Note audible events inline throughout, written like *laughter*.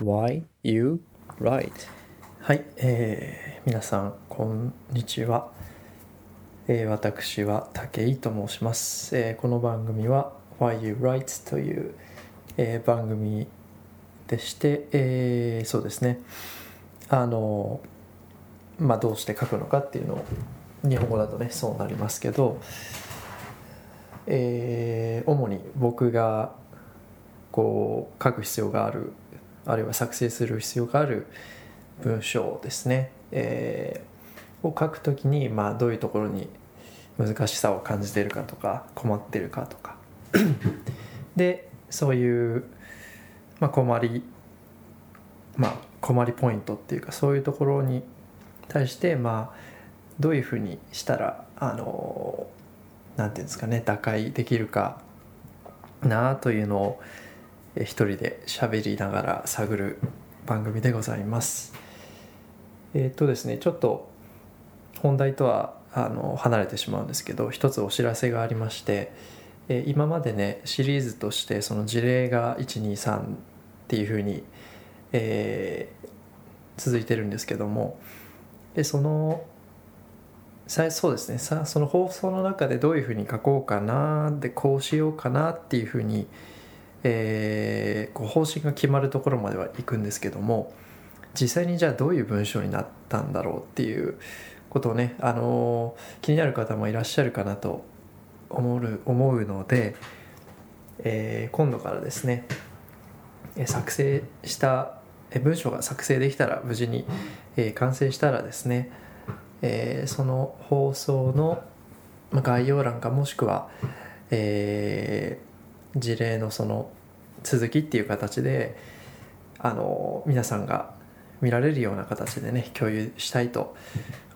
Why You Write? はい、えー皆さんこんにちは、えー私は武井と申します、えーこの番組は Why You Write という、えー番組でして、えーそうですね。あのまあどうして書くのかっていうのを日本語だとねそうなりますけど、えー主に僕がこう書く必要があるあるいは作成する必要がある文章ですね、えーを書くときに、まあ、どういうところに難しさを感じてるかとか困ってるかとか。*coughs* でそういう、まあ、困りまあ困りポイントっていうかそういうところに対してまあどういうふうにしたらあのなんていうんですかね打開できるかなというのを一人で喋りながら探る番組でございます。えーっとですねちょっと本題とはあの離れてしまうんですけど一つお知らせがありまして、えー今までねシリーズとしてその事例が123っていうふうに、えー続いてるんですけどもでそのそうですねさその放送の中でどういうふうに書こうかなでこうしようかなっていうふうにえーこう方針が決まるところまでは行くんですけども実際にじゃあどういう文章になったんだろうっていうことをね、あのー気になる方もいらっしゃるかなと思う思うので、えー今度からですね作成した文章が作成できたら無事に、えー完成したらですね、えーその放送の概要欄かもしくは、えー事例のその続きっていう形であの皆さんが見られるような形でね共有したいと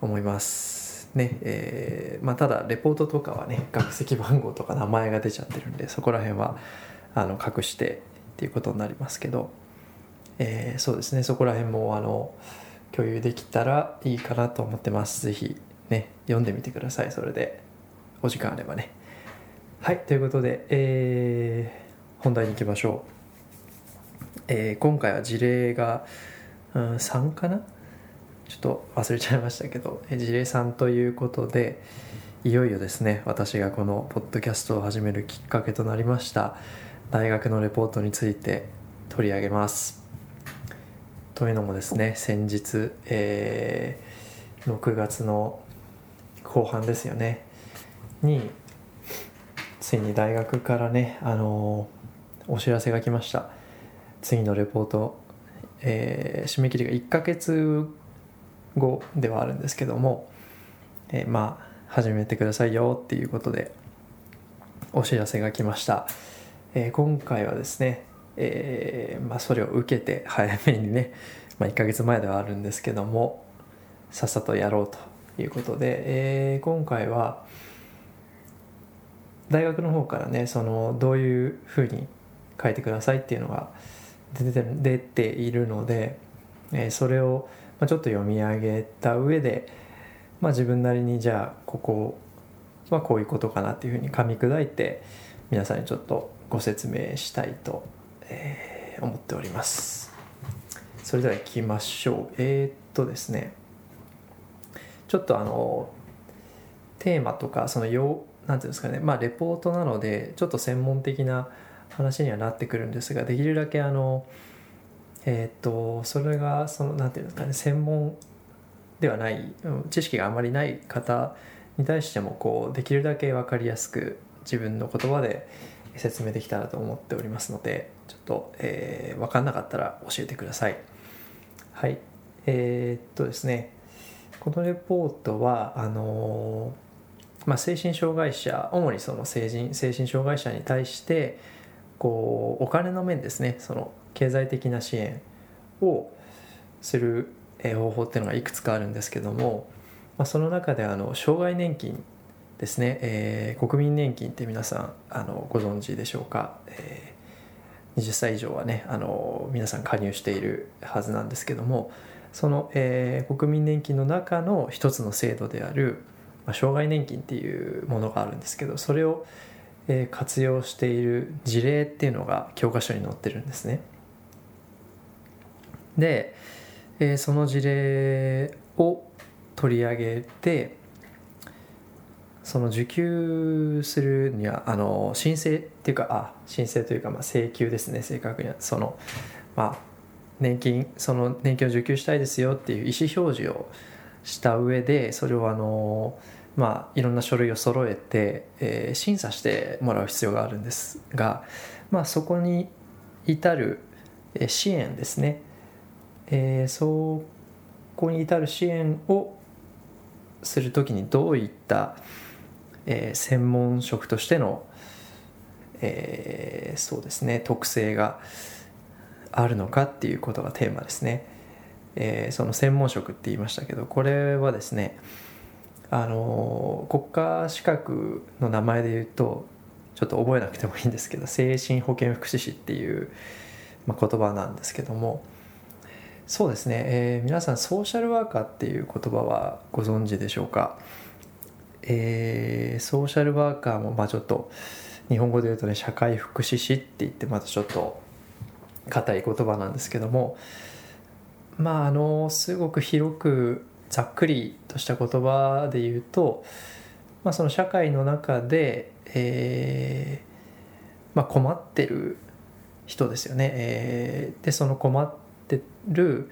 思いますね。えーまあ、ただレポートとかはね学籍番号とか名前が出ちゃってるんでそこら辺はあの隠してっていうことになりますけど、えーそうですね。そこら辺もあの共有できたらいいかなと思ってます。是非ね読んでみてください。それでお時間あればね。はいということで、えー本題に行きましょう、えー今回は事例が、うん、3かな？ちょっと忘れちゃいましたけどえー事例3ということでいよいよですね私がこのポッドキャストを始めるきっかけとなりました大学のレポートについて取り上げます。というのもですね先日、えー6月の後半ですよねについに大学からね、あのーお知らせが来ました。次のレポート、えー締め切りが1ヶ月後ではあるんですけども、えーまあ始めてくださいよっていうことでお知らせが来ました、えー今回はですね、えーまあ、それを受けて早めにね、まあ、1ヶ月前ではあるんですけどもさっさとやろうということで、えー今回は大学の方からねそのどういうふうに書いてくださいっていうのが出て出ているので、えーそれを、ちょっと読み上げた上で、まあ、自分なりにじゃあここはこういうことかなっていうふうに噛み砕いて皆さんにちょっとご説明したいと、えー思っております。それでは行きましょう。えーっとですね。ちょっとあのテーマとかその要なんていうんですかね。まあレポートなのでちょっと専門的な話にはなってくるんですができるだけあのえーっとそれがそのなんていうんですかね専門ではない知識があまりない方に対してもこうできるだけ分かりやすく自分の言葉で説明できたらと思っておりますのでちょっと、えー分かんなかったら教えてください。はい。えーっとですね。このレポートはあのまあ、精神障害者主にその成人精神障害者に対してこうお金の面ですね。その経済的な支援をする方法っていうのがいくつかあるんですけども、まあ、その中であの障害年金ですね、えー国民年金って皆さんあのご存知でしょうか、えー20歳以上はねあの皆さん加入しているはずなんですけどもその、えー国民年金の中の一つの制度である、まあ、障害年金っていうものがあるんですけどそれを、えー活用している事例っていうのが教科書に載ってるんですね。で、えーその事例を取り上げてその受給するにはあの申請っていうかあ申請というか、まあ、請求ですね正確にはそのまあ年金その年金を受給したいですよっていう意思表示をした上でそれをあのまあいろんな書類を揃えて、えー審査してもらう必要があるんですが、まあ、そこに至る支援ですね、えーそこに至る支援をするときにどういった、えー専門職としての、えーそうですね特性があるのかっていうことがテーマですね、えーその専門職って言いましたけどこれはですねあの国家資格の名前で言うとちょっと覚えなくてもいいんですけど精神保健福祉士っていう、まあ、言葉なんですけどもそうですね、えー皆さんソーシャルワーカーっていう言葉はご存知でしょうか、えーソーシャルワーカーもまあちょっと日本語で言うとね社会福祉士って言ってまたちょっと硬い言葉なんですけどもまああのすごく広くざっくりとした言葉で言うと、まあ、その社会の中で、えーまあ、困ってる人ですよね、えーでその困ってる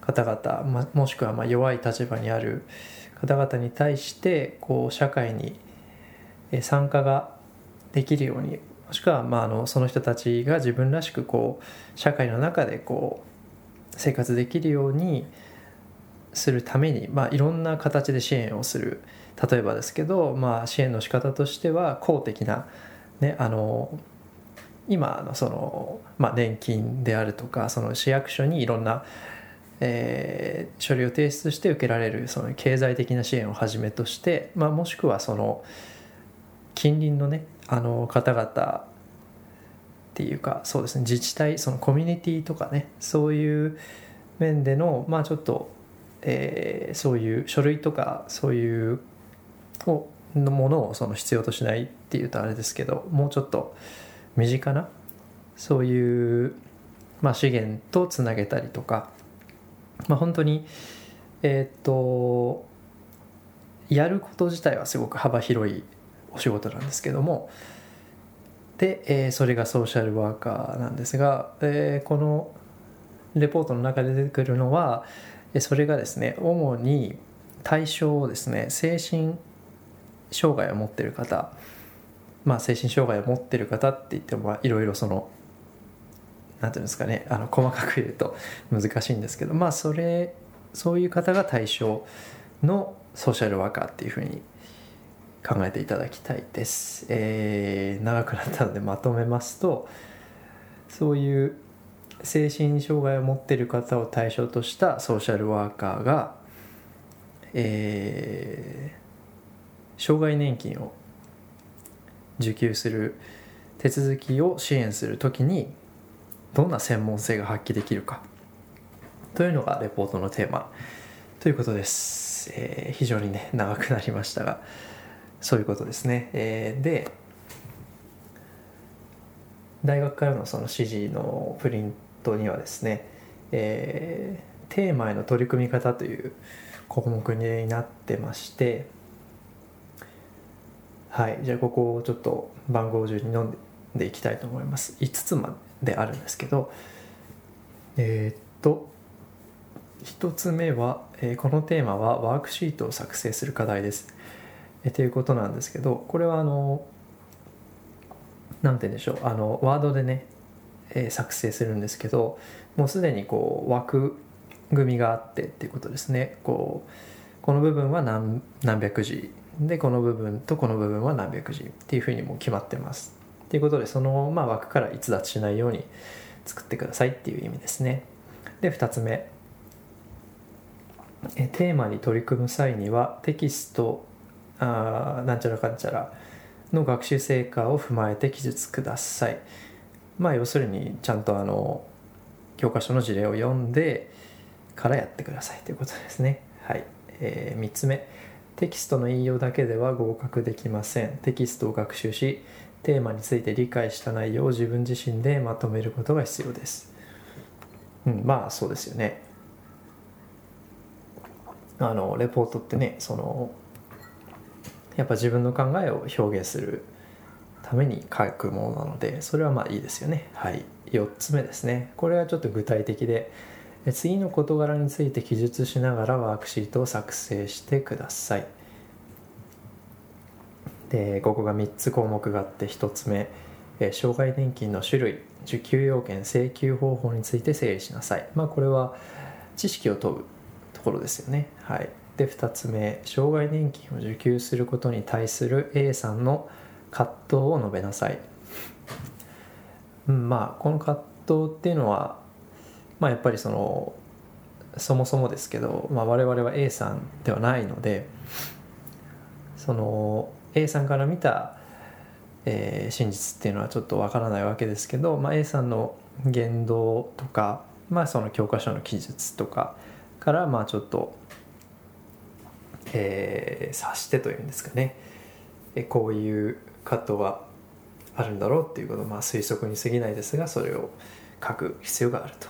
方々、まあ、もしくはまあ弱い立場にある方々に対してこう社会に参加ができるようにもしくはまああのその人たちが自分らしくこう社会の中でこう生活できるようにするために、まあ、いろんな形で支援をする。例えばですけど、まあ、支援の仕方としては公的な、ね、あの今のその、まあ、年金であるとかその市役所にいろんな、えー書類を提出して受けられるその経済的な支援をはじめとして、まあ、もしくはその近隣のねあの方々っていうかそうですね自治体そのコミュニティとかねそういう面でのまあちょっと、えーそういう書類とかそういうをのものをその必要としないっていうとあれですけどもうちょっと身近なそういう、まあ、資源とつなげたりとか、まあ、本当にえーっとやること自体はすごく幅広いお仕事なんですけどもで、えーそれがソーシャルワーカーなんですが、えーこのレポートの中で出てくるのはそれがですね主に対象をですね精神障害を持ってる方まあ精神障害を持ってる方って言ってもいろいろそのなんていうんですかねあの細かく言うと *laughs* 難しいんですけどまあそれそういう方が対象のソーシャルワーカーっていうふうに考えていただきたいです、えー長くなったのでまとめますとそういう精神障害を持っている方を対象としたソーシャルワーカーが、えー障害年金を受給する手続きを支援するときにどんな専門性が発揮できるかというのがレポートのテーマということです、えー非常にね長くなりましたがそういうことですね、えーで大学からのその指示のプリントにはですね、えーテーマへの取り組み方という項目になってましてはいじゃあここをちょっと番号順に読んでいきたいと思います5つまであるんですけどえーっと1つ目は、えーこのテーマはワークシートを作成する課題です。えーということなんですけどこれはあのなんて言うんでしょうあのワードでね、えー作成するんですけどもうすでにこう枠組みがあってっていうことですね。こうこの部分は何何百字。でこの部分とこの部分は何百字っていうふうにもう決まってます。っていうことでその、まあ、枠から逸脱しないように作ってくださいっていう意味ですね。で2つ目。えテーマに取り組む際にはテキストあなんちゃらかんちゃら。の学習成果を踏まえて記述ください。まあ要するにちゃんとあの教科書の事例を読んでからやってください。ということですね。はい、え3つ目。テキストの引用だけでは合格できません。テキストを学習しテーマについて理解した内容を自分自身でまとめることが必要です。うん、まあそうですよね。あのレポートってねそのやっぱ自分の考えを表現するために書くものなのでそれはまあいいですよね。はい。4つ目ですね。これはちょっと具体的で次の事柄について記述しながらワークシートを作成してください。でここが3つ項目があって1つ目。え障害年金の種類受給要件請求方法について整理しなさい。まあこれは知識を問うところですよね。はい。で2つ目障害年金を受給することに対する A さんの葛藤を述べなさい、うん、まあこの葛藤っていうのはまあやっぱりそのそもそもですけど、まあ、我々は A さんではないのでその A さんから見た、えー真実っていうのはちょっとわからないわけですけど、まあ、A さんの言動とか、まあ、その教科書の記述とかからまあちょっと、えー察してというんですかね、えこういう葛藤があるんだろうっていうことまあ推測に過ぎないですがそれを書く必要があると。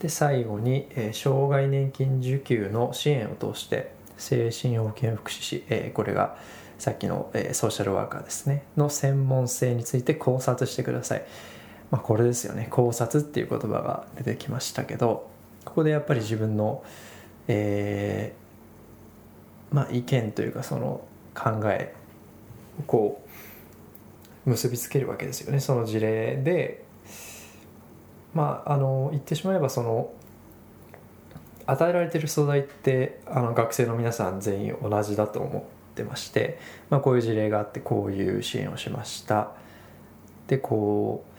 で最後に、えー障害年金受給の支援を通して精神保健福祉士、えーこれがさっきの、えーソーシャルワーカーですね。の専門性について考察してください、まあ、これですよね。考察っていう言葉が出てきましたけどここでやっぱり自分の、えーまあ、意見というかその考えをこう結びつけるわけですよね。その事例でまああの言ってしまえばその与えられてる素材ってあの学生の皆さん全員同じだと思ってまして、まあ、こういう事例があってこういう支援をしました。でこう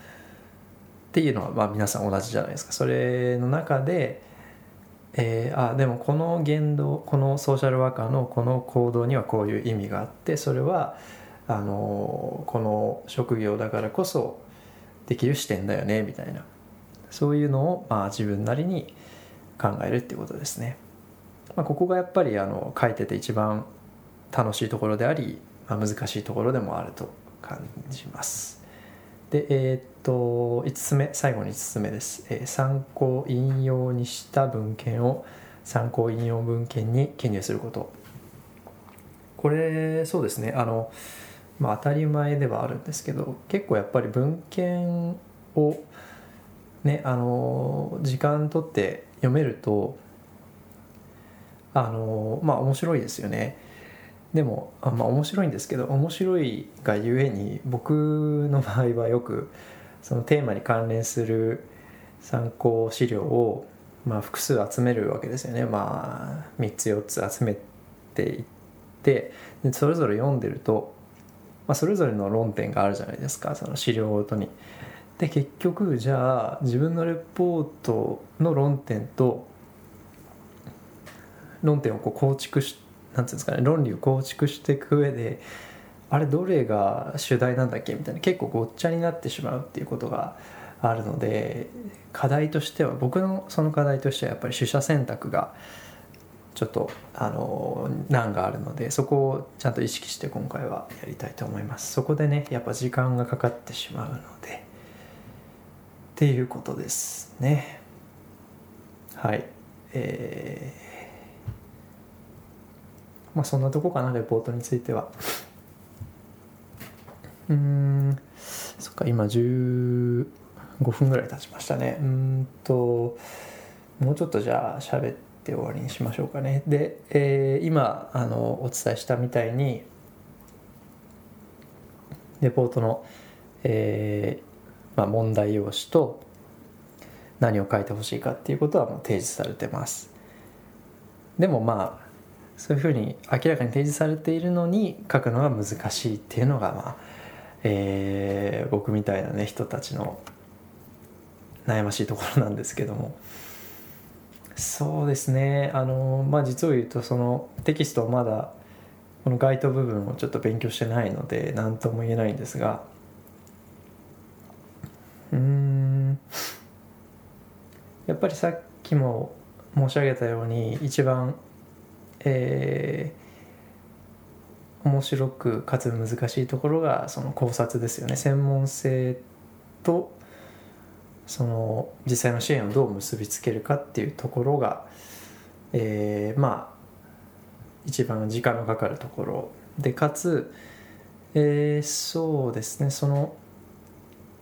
っていうのはまあ皆さん同じじゃないですか。それの中で、えーあでもこの言動このソーシャルワーカーのこの行動にはこういう意味があってそれはあのこの職業だからこそできる視点だよねみたいなそういうのをまあ自分なりに考えるっていうことですね。まあ、ここがやっぱりあの書いてて一番楽しいところであり、まあ、難しいところでもあると感じます。でえーっと5つ目最後に5つ目です、えー参考引用にした文献を参考引用文献に記入すること。これそうですね。あの、まあ、当たり前ではあるんですけど結構やっぱり文献をねあの時間とって読めるとあのまあ面白いですよね。でもあまあ面白いんですけど面白いがゆえに僕の場合はよくそのテーマに関連する参考資料を、まあ、複数集めるわけですよねまあ3つ4つ集めていってでそれぞれ読んでると、まあ、それぞれの論点があるじゃないですかその資料ごとに。で結局じゃあ自分のレポートの論点と論点をこう構築してなんていうんですかね論理を構築していく上であれどれが主題なんだっけみたいな結構ごっちゃになってしまうっていうことがあるので課題としては僕のその課題としてはやっぱり取捨選択がちょっとあの難があるのでそこをちゃんと意識して今回はやりたいと思います。そこでねやっぱ時間がかかってしまうので。っていうことですね。はい。えーまあそんなとこかなレポートについては。うんそっか今15分ぐらい経ちましたね。うんともうちょっとじゃあ喋って終わりにしましょうかね。で、えー今あのお伝えしたみたいにレポートの、えーまあ、問題用紙と何を書いてほしいかっていうことはもう提示されてます。でもまあそういうふうに明らかに提示されているのに書くのが難しいっていうのがまあ、えー僕みたいなね人たちの悩ましいところなんですけども。そうですね。あのまあ実を言うとそのテキストをまだこの該当部分をちょっと勉強してないので何とも言えないんですが。うん。やっぱりさっきも申し上げたように一番えー面白くかつ難しいところがその考察ですよね。専門性とその実際の支援をどう結びつけるかっていうところが、えー、まあ一番時間のかかるところでかつ、えー、そうですねその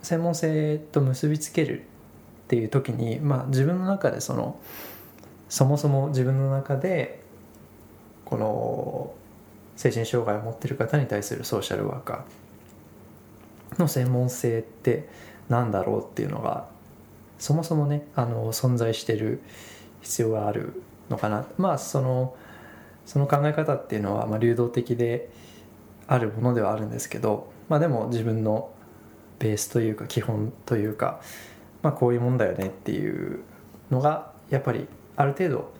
専門性と結びつけるっていう時に、まあ、自分の中でそのそもそも自分の中でこの精神障害を持っている方に対するソーシャルワーカーの専門性って何だろうっていうのがそもそもねあの存在してる必要があるのかな。まあそのその考え方っていうのは、まあ、流動的であるものではあるんですけど、まあ、でも自分のベースというか基本というか、まあ、こういうもんだよねっていうのがやっぱりある程度、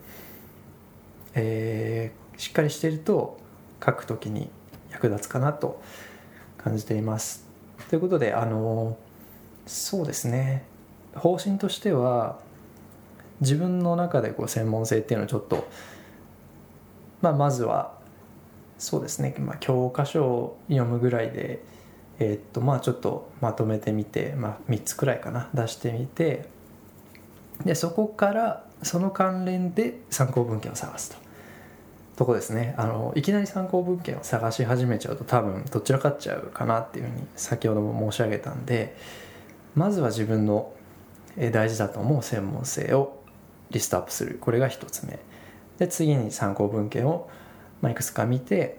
えー、しっかりしていると書くときに役立つかなと感じています。ということであのそうですね方針としては自分の中でこう専門性っていうのをちょっと、まあ、まずはそうですね、まあ、教科書を読むぐらいで、えー、っとまあちょっとまとめてみて、まあ、3つくらいかな出してみてでそこからその関連で参考文献を探すと。とこですね。あのいきなり参考文献を探し始めちゃうと多分どちらかっちゃうかなっていうふうに先ほども申し上げたんでまずは自分の大事だと思う専門性をリストアップする。これが1つ目。で次に参考文献を、まあ、いくつか見て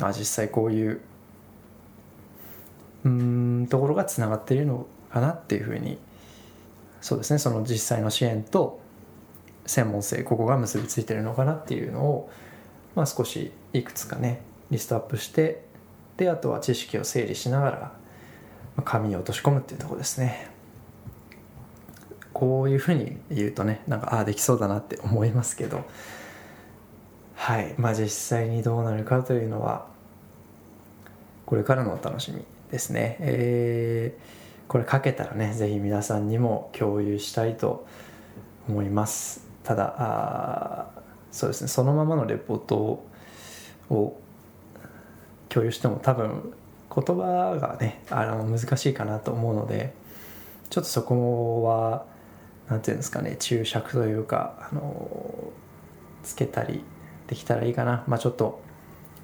あ実際こういううんところがつながっているのかなっていうふうにそうですね。その実際の支援と専門性ここが結びついてるのかなっていうのを、まあ、少しいくつかねリストアップしてであとは知識を整理しながら紙に落とし込むっていうとこですね。こういうふうに言うとねなんかああできそうだなって思いますけど。はい。まあ実際にどうなるかというのはこれからのお楽しみですね。えー、これ書けたらね是非皆さんにも共有したいと思います。ただあそうですね。そのままのレポートを共有しても多分言葉がねあの難しいかなと思うのでちょっとそこは何て言うんですかね注釈というかあのつけたりできたらいいかな。まあちょっと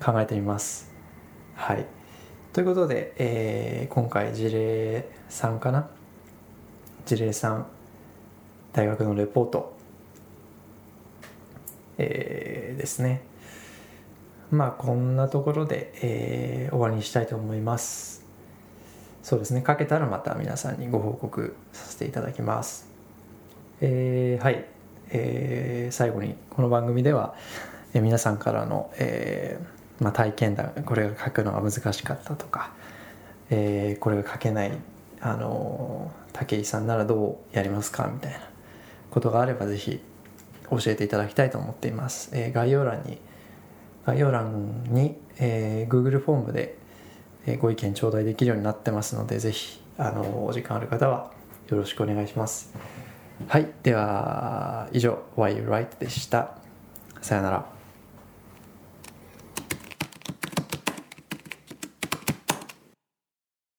考えてみます。はい。ということで、えー、今回事例3かな？事例3大学のレポート、えー、ですね。まあこんなところで、えー、終わりにしたいと思います。そうですね。書けたらまた皆さんにご報告させていただきます。えー、はい、えー、最後にこの番組では、えー、皆さんからの、えーまあ、体験談これが書くのが難しかったとか、えー、これが書けないあの武井さんならどうやりますかみたいなことがあればぜひ教えていただきたいと思っています、えー、概要欄に概要欄に、えー、Google フォームで、えー、ご意見頂戴できるようになってますのでぜひあのお時間ある方はよろしくお願いします。はいでは以上 Why You Right でした。さよなら。